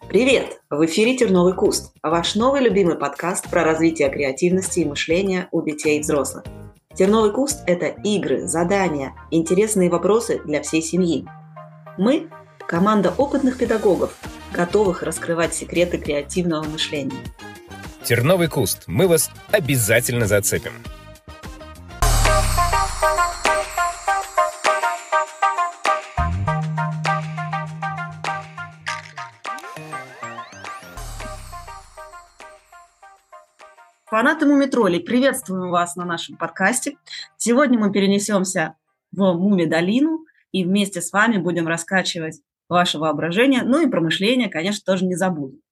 Привет! В эфире «Терновый куст», ваш новый любимый подкаст про развитие креативности и мышления у детей и взрослых. «Терновый куст» – это игры, задания, интересные вопросы для всей семьи. Мы – команда опытных педагогов, готовых раскрывать секреты креативного мышления. «Терновый куст» – мы вас обязательно зацепим. Фанаты Мумитролей, приветствуем вас на нашем подкасте. Сегодня мы перенесемся в Муми-долину и вместе с вами будем раскачивать ваше воображение, ну и промышление, конечно, тоже не забудем.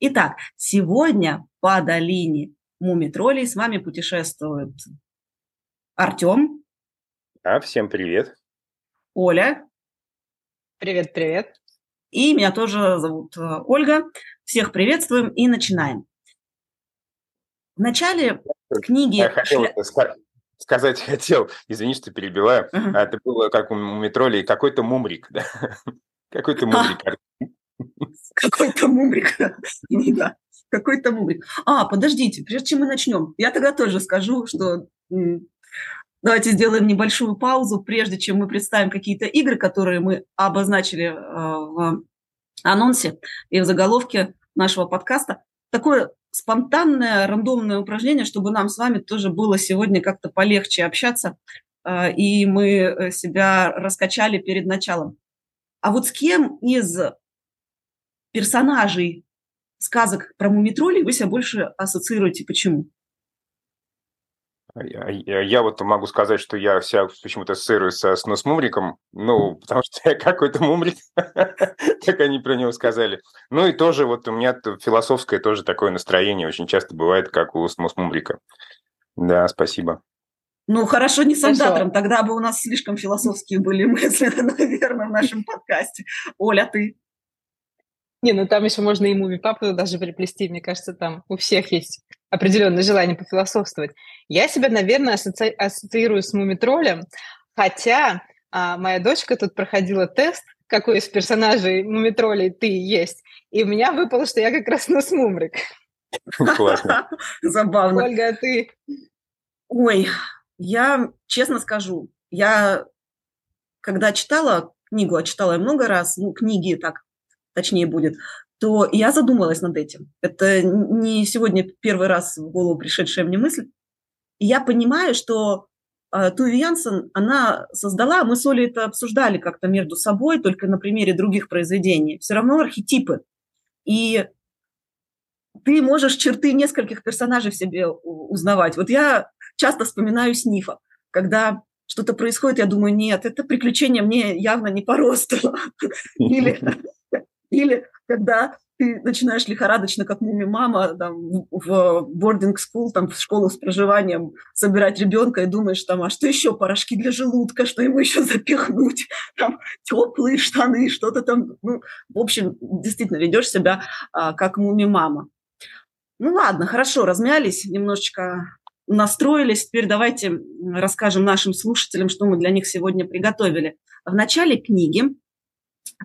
Итак, сегодня по долине Мумитролей с вами путешествует Артем. А, всем привет. Оля. Привет, привет. И меня тоже зовут э, Ольга. Всех приветствуем и начинаем. В начале книги... Я хотел сказать, хотел, извини, что перебиваю, uh-huh. это было как у Метроли, какой-то мумрик, да? Какой-то мумрик. Какой-то мумрик, да. Какой-то мумрик. А, подождите, прежде чем мы начнем, я тогда тоже скажу, что давайте сделаем небольшую паузу, прежде чем мы представим какие-то игры, которые мы обозначили э, в анонсе и в заголовке нашего подкаста. Такое спонтанное, рандомное упражнение, чтобы нам с вами тоже было сегодня как-то полегче общаться, а, и мы э, себя раскачали перед началом. А вот с кем из персонажей сказок про мумитролей вы себя больше ассоциируете? Почему? Я, я, вот могу сказать, что я вся почему-то ассоциирую со, с Мумриком, ну, потому что я какой-то Мумрик, как они про него сказали. Ну и тоже вот у меня философское тоже такое настроение очень часто бывает, как у Мумрика. Да, спасибо. Ну, хорошо, не с солдатором, тогда бы у нас слишком философские были мысли, наверное, в нашем подкасте. Оля, ты? Не, ну там еще можно и муми папу даже приплести. Мне кажется, там у всех есть определенное желание пофилософствовать. Я себя, наверное, асоци... ассоциирую с мумитролем, хотя а, моя дочка тут проходила тест, какой из персонажей мумитролей ты есть, и у меня выпало, что я как раз на смумрик. Классно. Забавно. Ольга, а ты? Ой, я честно скажу, я когда читала книгу, а читала я много раз, ну, книги так точнее будет, то я задумалась над этим. Это не сегодня первый раз в голову пришедшая мне мысль. И я понимаю, что Туви Янсен, она создала, мы с Олей это обсуждали как-то между собой, только на примере других произведений, все равно архетипы. И ты можешь черты нескольких персонажей в себе узнавать. Вот я часто вспоминаю Снифа, когда что-то происходит, я думаю, нет, это приключение мне явно не по росту. Или или когда ты начинаешь лихорадочно, как муми-мама, там, в boarding school, там, в школу с проживанием собирать ребенка и думаешь, там, а что еще, порошки для желудка, что ему еще запихнуть, там, теплые штаны, что-то там. Ну, в общем, действительно, ведешь себя а, как муми-мама. Ну ладно, хорошо, размялись, немножечко настроились. Теперь давайте расскажем нашим слушателям, что мы для них сегодня приготовили. В начале книги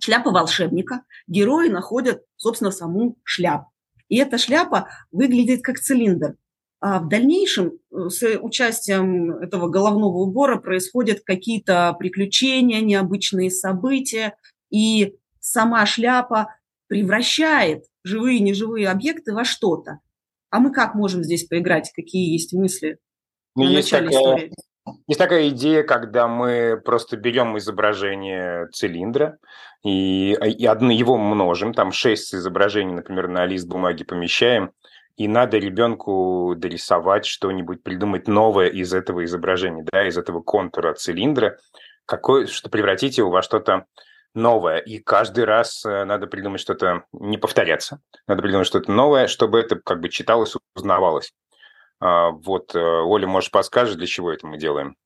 шляпа волшебника, герои находят, собственно, саму шляпу. И эта шляпа выглядит как цилиндр. А в дальнейшем э, с участием этого головного убора происходят какие-то приключения, необычные события, и сама шляпа превращает живые и неживые объекты во что-то. А мы как можем здесь поиграть? Какие есть мысли ну, на есть такая, истории? Есть такая идея, когда мы просто берем изображение цилиндра и, и одно его множим, там шесть изображений, например, на лист бумаги помещаем, и надо ребенку дорисовать что-нибудь, придумать новое из этого изображения, да, из этого контура цилиндра, какой, что превратить его во что-то новое. И каждый раз э, надо придумать что-то, не повторяться, надо придумать что-то новое, чтобы это как бы читалось, узнавалось. А, вот, э, Оля, может, подскажешь, для чего это мы делаем?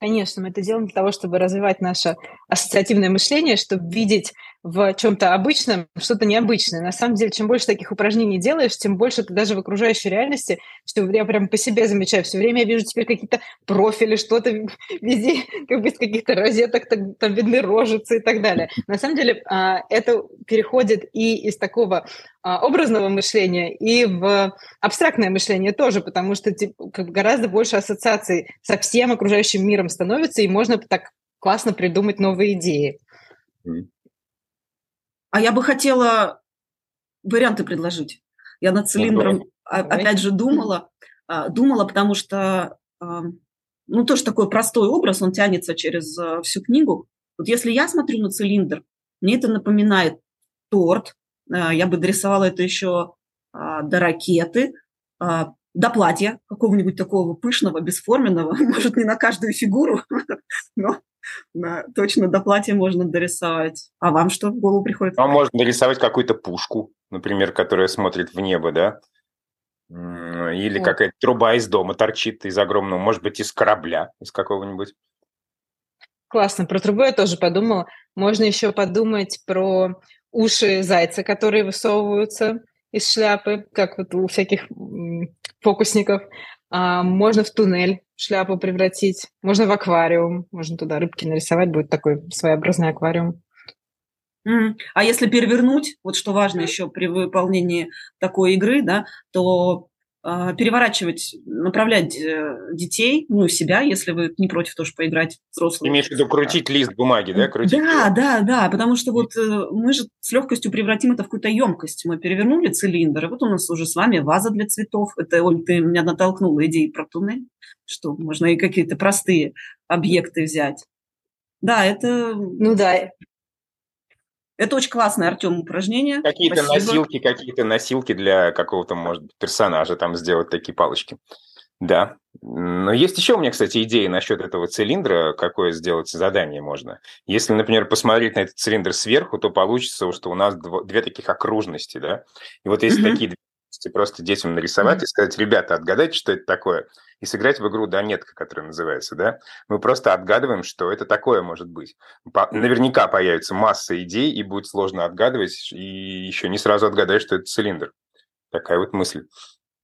Конечно, мы это делаем для того, чтобы развивать наше ассоциативное мышление, чтобы видеть в чем-то обычном что-то необычное. На самом деле, чем больше таких упражнений делаешь, тем больше ты даже в окружающей реальности, что я прям по себе замечаю, все время я вижу теперь какие-то профили, что-то везде, как бы из каких-то розеток там, там видны рожицы и так далее. На самом деле, а, это переходит и из такого образного мышления и в абстрактное мышление тоже, потому что типа, как гораздо больше ассоциаций со всем окружающим миром становится, и можно так классно придумать новые идеи. А я бы хотела варианты предложить. Я над цилиндром ну, опять же думала, а, думала, потому что ну тоже такой простой образ, он тянется через всю книгу. Вот если я смотрю на цилиндр, мне это напоминает торт, а, я бы дорисовала это еще а, до ракеты, а, до платья какого-нибудь такого пышного, бесформенного, может, не на каждую фигуру, но на, точно до платья можно дорисовать. А вам что в голову приходит? А можно дорисовать какую-то пушку, например, которая смотрит в небо, да? Или какая-то труба из дома торчит из огромного, может быть, из корабля, из какого-нибудь. Классно. Про трубу я тоже подумала. Можно еще подумать про уши зайца, которые высовываются из шляпы, как вот у всяких фокусников. А, можно в туннель шляпу превратить, можно в аквариум, можно туда рыбки нарисовать, будет такой своеобразный аквариум. А если перевернуть, вот что важно еще при выполнении такой игры, да, то переворачивать, направлять э, детей, ну, себя, если вы не против тоже поиграть взрослые. Имеешь в виду крутить лист бумаги, да? Крутить да, его. да, да, потому что вот э, мы же с легкостью превратим это в какую-то емкость. Мы перевернули цилиндр, и вот у нас уже с вами ваза для цветов. Это, Оль, ты меня натолкнула идеей про туннель, что можно и какие-то простые объекты взять. Да, это... Ну да, это очень классное, Артем, упражнение. Какие-то носилки, какие-то носилки для какого-то, может быть, персонажа там сделать такие палочки. Да. Но есть еще у меня, кстати, идея насчет этого цилиндра, какое сделать задание можно. Если, например, посмотреть на этот цилиндр сверху, то получится, что у нас две таких окружности, да. И вот если mm-hmm. такие просто детям нарисовать mm-hmm. и сказать, ребята, отгадайте, что это такое, и сыграть в игру «Донетка», которая называется, да, мы просто отгадываем, что это такое может быть. По- наверняка появится масса идей, и будет сложно отгадывать, и еще не сразу отгадаешь, что это цилиндр. Такая вот мысль.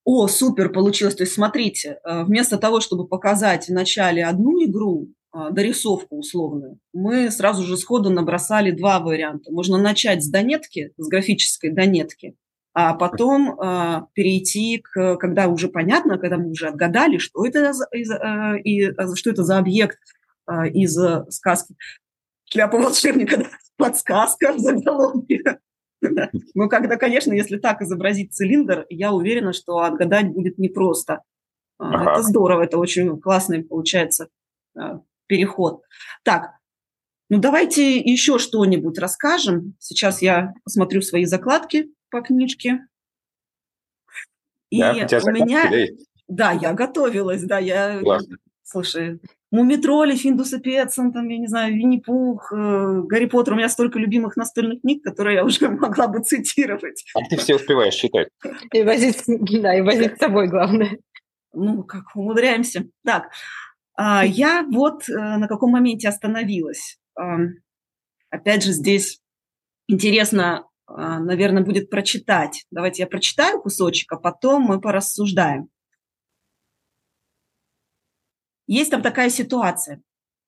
О, супер получилось. То есть смотрите, э, вместо того, чтобы показать вначале одну игру, э, дорисовку условную, мы сразу же сходу набросали два варианта. Можно начать с донетки, с графической донетки, а потом э, перейти к, когда уже понятно, когда мы уже отгадали, что это за, из, э, и, что это за объект э, из сказки «Шляпа волшебника», да, подсказка в заголовке. Ну, когда, конечно, если так изобразить цилиндр, я уверена, что отгадать будет непросто. Ага. Это здорово, это очень классный получается переход. Так, ну давайте еще что-нибудь расскажем. Сейчас я посмотрю свои закладки по книжке. И да, у, меня... Да, я готовилась, да, я... Классно. Слушай, Мумитроли, Финдус и Петсон, там, я не знаю, Винни-Пух, э, Гарри Поттер. У меня столько любимых настольных книг, которые я уже могла бы цитировать. А ты все успеваешь читать. И возить, да, и возить с собой, главное. Ну, как умудряемся. Так, а, я вот э, на каком моменте остановилась. Опять же, здесь интересно наверное, будет прочитать. Давайте я прочитаю кусочек, а потом мы порассуждаем. Есть там такая ситуация.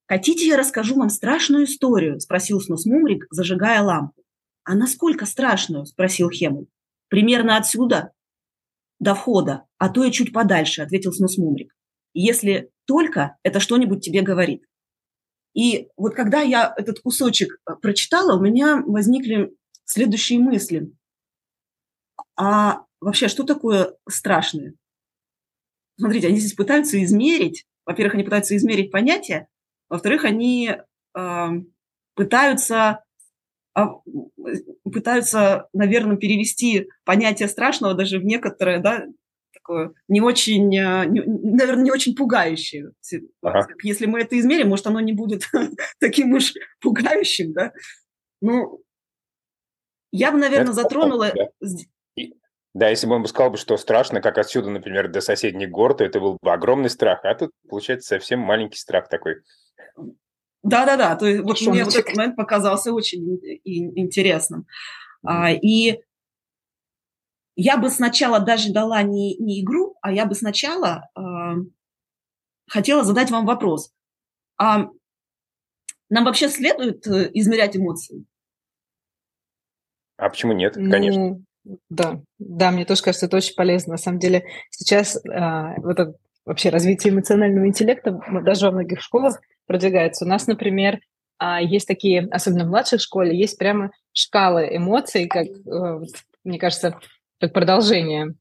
«Хотите, я расскажу вам страшную историю?» – спросил Снус Мумрик, зажигая лампу. «А насколько страшную?» – спросил Хемуль. «Примерно отсюда до входа, а то и чуть подальше», – ответил Снус Мумрик. «Если только это что-нибудь тебе говорит». И вот когда я этот кусочек э, прочитала, у меня возникли следующие мысли. А вообще, что такое страшное? Смотрите, они здесь пытаются измерить. Во-первых, они пытаются измерить понятие. Во-вторых, они э, пытаются, э, пытаются, наверное, перевести понятие страшного даже в некоторое, да, такое не очень, не, наверное, не очень пугающее. Ага. Если мы это измерим, может, оно не будет таким уж пугающим, да. Ну, я бы, наверное, это затронула... Да. Да, если бы он бы сказал, бы, что страшно, как отсюда, например, до соседних гор, то это был бы огромный страх, а тут, получается, совсем маленький страх такой. Да-да-да, то есть вот мне вот этот момент показался очень интересным. А, и я бы сначала даже дала не, не игру, а я бы сначала э, хотела задать вам вопрос. А нам вообще следует э, измерять эмоции? А почему нет? Конечно. Ну, да, да, мне тоже кажется, это очень полезно. На самом деле сейчас э, вот это вообще развитие эмоционального интеллекта даже во многих школах продвигается. У нас, например, э, есть такие, особенно в младшей школе, есть прямо шкалы эмоций, как, э, мне кажется, как продолжение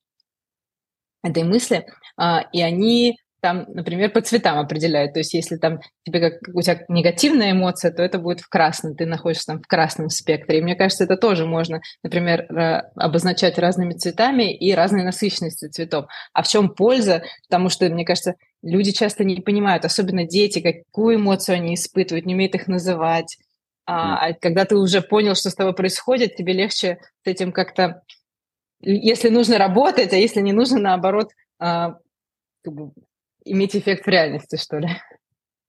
этой мысли. Э, и они там, например, по цветам определяют. То есть если там тебе как у тебя негативная эмоция, то это будет в красном, ты находишься там в красном спектре. И мне кажется, это тоже можно, например, обозначать разными цветами и разной насыщенностью цветов. А в чем польза? Потому что, мне кажется, люди часто не понимают, особенно дети, какую эмоцию они испытывают, не умеют их называть. А, а когда ты уже понял, что с тобой происходит, тебе легче с этим как-то, если нужно работать, а если не нужно, наоборот, а, как бы иметь эффект в реальности, что ли.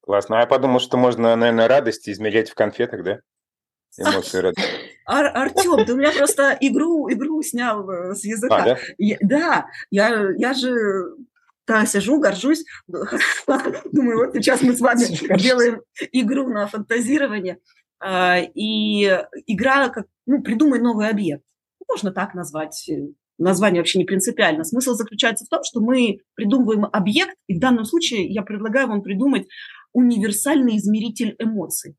Классно. А я подумал, что можно, наверное, радость измерять в конфетах, да? Эмоции радости. Ар Артем, ты у меня просто игру, игру снял э, с языка. А, да? Я, да, я, я же да, сижу, горжусь, думаю, вот сейчас мы с вами делаем игру на фантазирование, а, и игра, как, ну, придумай новый объект. Можно так назвать, э, название вообще не принципиально. Смысл заключается в том, что мы придумываем объект, и в данном случае я предлагаю вам придумать универсальный измеритель эмоций.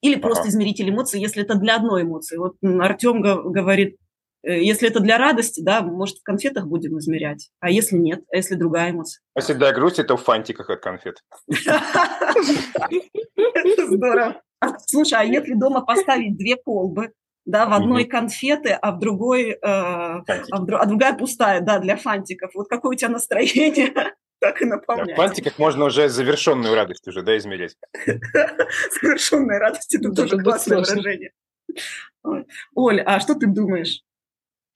Или просто ага. измеритель эмоций, если это для одной эмоции. Вот Артем говорит, э, если это для радости, да, может, в конфетах будем измерять. А если нет, а если другая эмоция? А если для грусти, то в фантиках от конфет. Здорово. Слушай, а если дома поставить две колбы, да, в одной угу. конфеты, а в другой, э, а, в, а другая пустая, да, для фантиков. Вот какое у тебя настроение, так и наполняется. В фантиках можно уже завершенную радость уже, да, измерять. Завершенная радость – это тоже классное выражение. Оль, а что ты думаешь?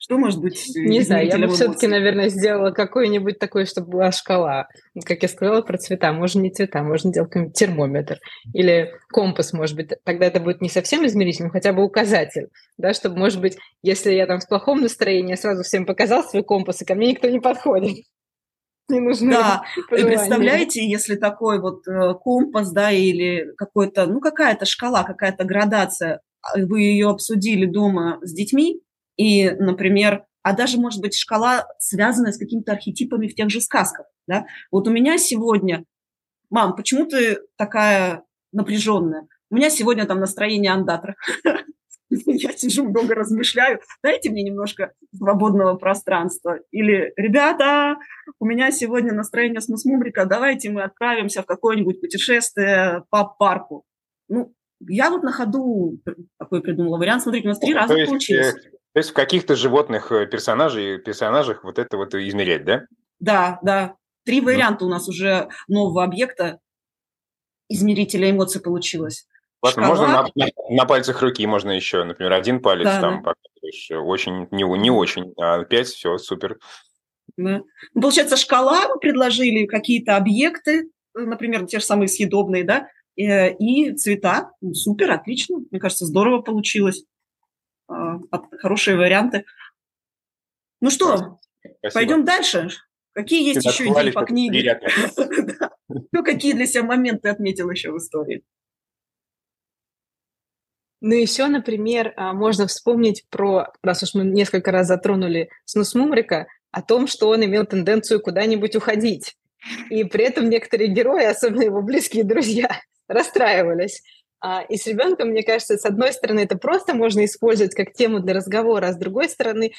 Что может быть? Не знаю, я бы все-таки, наверное, сделала какой-нибудь такой, чтобы была шкала. Как я сказала про цвета. Можно не цвета, можно сделать какой-нибудь термометр. Или компас, может быть. Тогда это будет не совсем измеритель, хотя бы указатель. Да, чтобы, может быть, если я там в плохом настроении, я сразу всем показал свой компас, и ко мне никто не подходит. Не нужно. Да, представляете, если такой вот э, компас, да, или какой-то, ну, какая-то шкала, какая-то градация, а вы ее обсудили дома с детьми, и, например, а даже, может быть, шкала, связанная с какими-то архетипами в тех же сказках. Да? Вот у меня сегодня, мам, почему ты такая напряженная? У меня сегодня там настроение андатра. Я сижу, много размышляю. Дайте мне немножко свободного пространства. Или, ребята, у меня сегодня настроение с Мусмумрика, давайте мы отправимся в какое-нибудь путешествие по парку. Ну, я вот на ходу такой придумала вариант. Смотрите, у нас три раза получилось. Э, то есть в каких-то животных э, персонажей, персонажах вот это вот измерять, да? Да, да. Три варианта ну. у нас уже нового объекта измерителя эмоций получилось. Ладно, можно на, на, пальцах руки, можно еще, например, один палец да, там да. очень, не, не очень, а пять, все, супер. Да. Ну, получается, шкала мы предложили, какие-то объекты, например, те же самые съедобные, да, э, и цвета. Супер, отлично. Мне кажется, здорово получилось. А, хорошие варианты. Ну что, Спасибо. пойдем дальше. Какие есть Ты еще идеи по книге? Ну, какие для себя моменты отметил еще в истории? Ну, еще, например, а, можно вспомнить про, раз уж мы несколько раз затронули снус Мумрика, о том, что он имел тенденцию куда-нибудь уходить. И при этом некоторые герои, особенно его близкие друзья, расстраивались. А, и с ребенком, мне кажется, с одной стороны, это просто можно использовать как тему для разговора, а с другой стороны,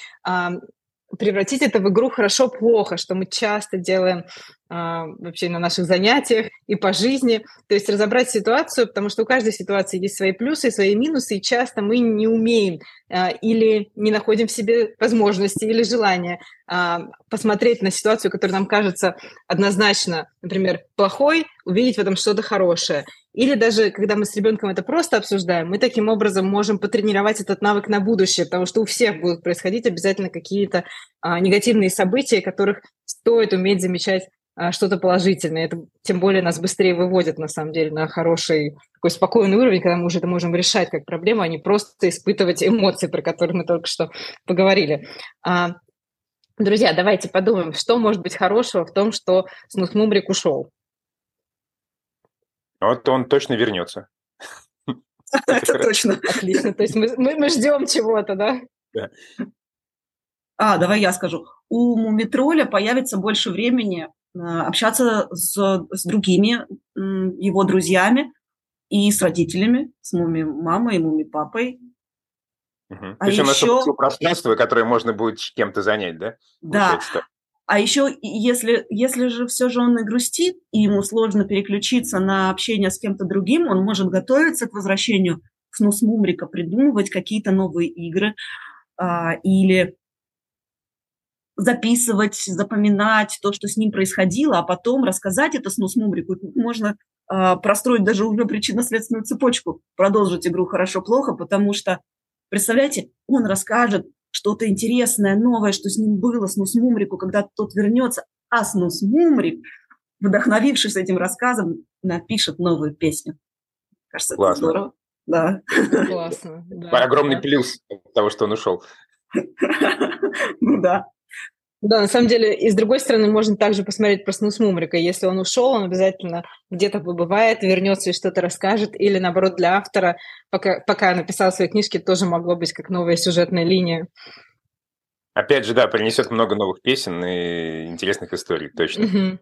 превратить это в игру хорошо-плохо, что мы часто делаем а, вообще на наших занятиях и по жизни. То есть разобрать ситуацию, потому что у каждой ситуации есть свои плюсы и свои минусы, и часто мы не умеем а, или не находим в себе возможности или желания а, посмотреть на ситуацию, которая нам кажется однозначно, например, плохой, увидеть в этом что-то хорошее. Или даже, когда мы с ребенком это просто обсуждаем, мы таким образом можем потренировать этот навык на будущее, потому что у всех будут происходить обязательно какие-то а, негативные события, которых стоит уметь замечать а, что-то положительное. Это тем более нас быстрее выводит, на самом деле, на хороший, такой спокойный уровень, когда мы уже это можем решать как проблему, а не просто испытывать эмоции, про которые мы только что поговорили. А, друзья, давайте подумаем, что может быть хорошего в том, что Снус Мумрик ушел. Вот он точно вернется. Это точно. Отлично. То есть мы, ждем чего-то, да? Да. А, давай я скажу. У Мумитроля появится больше времени Э, общаться с, с другими его друзьями и с родителями, с муми мамой и муми папой. Угу. А Причем еще... это пространство, которое можно будет кем-то занять, да? Да. А еще, если, если же все же он и грустит, и ему сложно переключиться на общение с кем-то другим, он может готовиться к возвращению к снус Мумрика, придумывать какие-то новые игры а, или записывать, запоминать то, что с ним происходило, а потом рассказать это снус Мумрику. Можно э, простроить даже уже причинно-следственную цепочку, продолжить игру хорошо-плохо, потому что, представляете, он расскажет что-то интересное, новое, что с ним было, снус Мумрику, когда тот вернется, а снус Мумрик, вдохновившись этим рассказом, напишет новую песню. Кажется, Классно. это здорово. Да. Классно. Да. Огромный плюс того, что он ушел. Ну да. Да, на самом деле, и с другой стороны, можно также посмотреть про снус Мумрика. Если он ушел, он обязательно где-то побывает, вернется и что-то расскажет. Или, наоборот, для автора, пока, пока написал свои книжки, тоже могло быть как новая сюжетная линия. Опять же, да, принесет много новых песен и интересных историй, точно. Угу.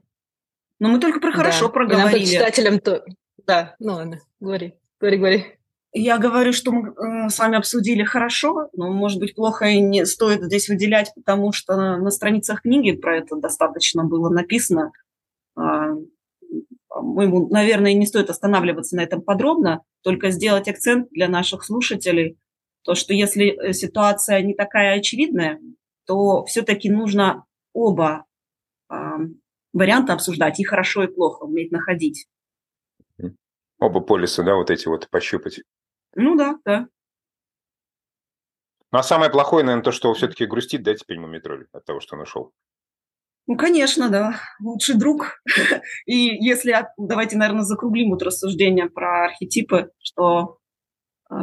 Но мы только про хорошо да. проговорили. И нам, читателям, то... Да, ну ладно, говори, говори, говори. Я говорю, что мы э, с вами обсудили хорошо, но, может быть, плохо и не стоит здесь выделять, потому что на страницах книги про это достаточно было написано. А, по-моему, наверное, не стоит останавливаться на этом подробно, только сделать акцент для наших слушателей, то, что если э, ситуация не такая очевидная, то все-таки нужно оба варианта обсуждать, и хорошо, и плохо, уметь находить. Оба полюса, да, вот эти вот пощупать. Ну да, да. Ну а самое плохое, наверное, то, что все-таки грустит, да, теперь Мумитроль от того, что он ушел. Ну, конечно, да. Лучший друг. И если, давайте, наверное, закруглим вот рассуждение про архетипы, что, э,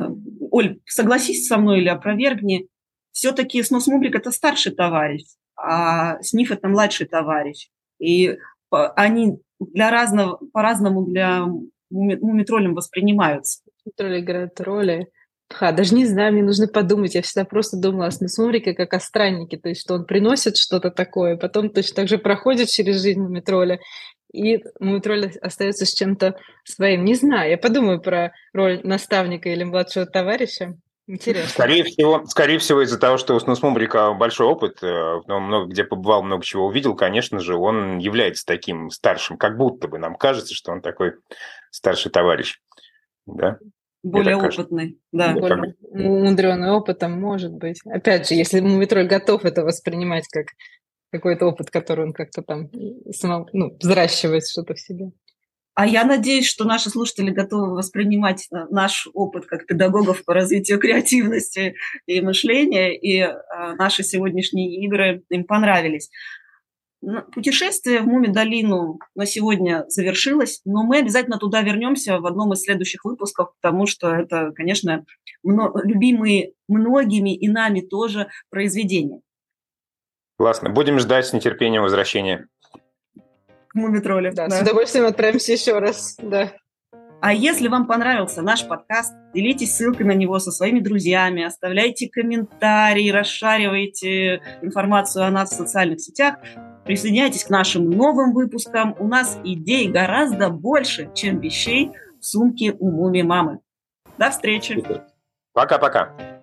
Оль, согласись со мной или опровергни, все-таки Снос Мубрик – это старший товарищ, а Сниф – это младший товарищ. И они для разного, по-разному для мумитролем воспринимаются. Мумитроль играет роли. Ха, даже не знаю, мне нужно подумать. Я всегда просто думала о Снесмурике как о страннике, то есть что он приносит что-то такое, потом точно так же проходит через жизнь Мумитроля, и Мумитроль остается с чем-то своим. Не знаю, я подумаю про роль наставника или младшего товарища. Интересно. Скорее всего, скорее всего из-за того, что у Снусмумрика большой опыт, э, он много где побывал, много чего увидел, конечно же, он является таким старшим, как будто бы нам кажется, что он такой старший товарищ. Да? Более опытный, да. Более умудренный опытом, может быть. Опять же, если Мумитроль готов это воспринимать как какой-то опыт, который он как-то там самому, ну, взращивает что-то в себе. А я надеюсь, что наши слушатели готовы воспринимать э, наш опыт как педагогов по развитию креативности и мышления, и э, наши сегодняшние игры им понравились. Путешествие в Муми-долину на сегодня завершилось, но мы обязательно туда вернемся в одном из следующих выпусков, потому что это, конечно, любимые многими и нами тоже произведения. Классно. Будем ждать с нетерпением возвращения. Мумитроли. Да, да, с удовольствием отправимся еще раз. Да. А если вам понравился наш подкаст, делитесь ссылкой на него со своими друзьями, оставляйте комментарии, расшаривайте информацию о нас в социальных сетях, присоединяйтесь к нашим новым выпускам. У нас идей гораздо больше, чем вещей в сумке у Муми Мамы. До встречи. Пока-пока.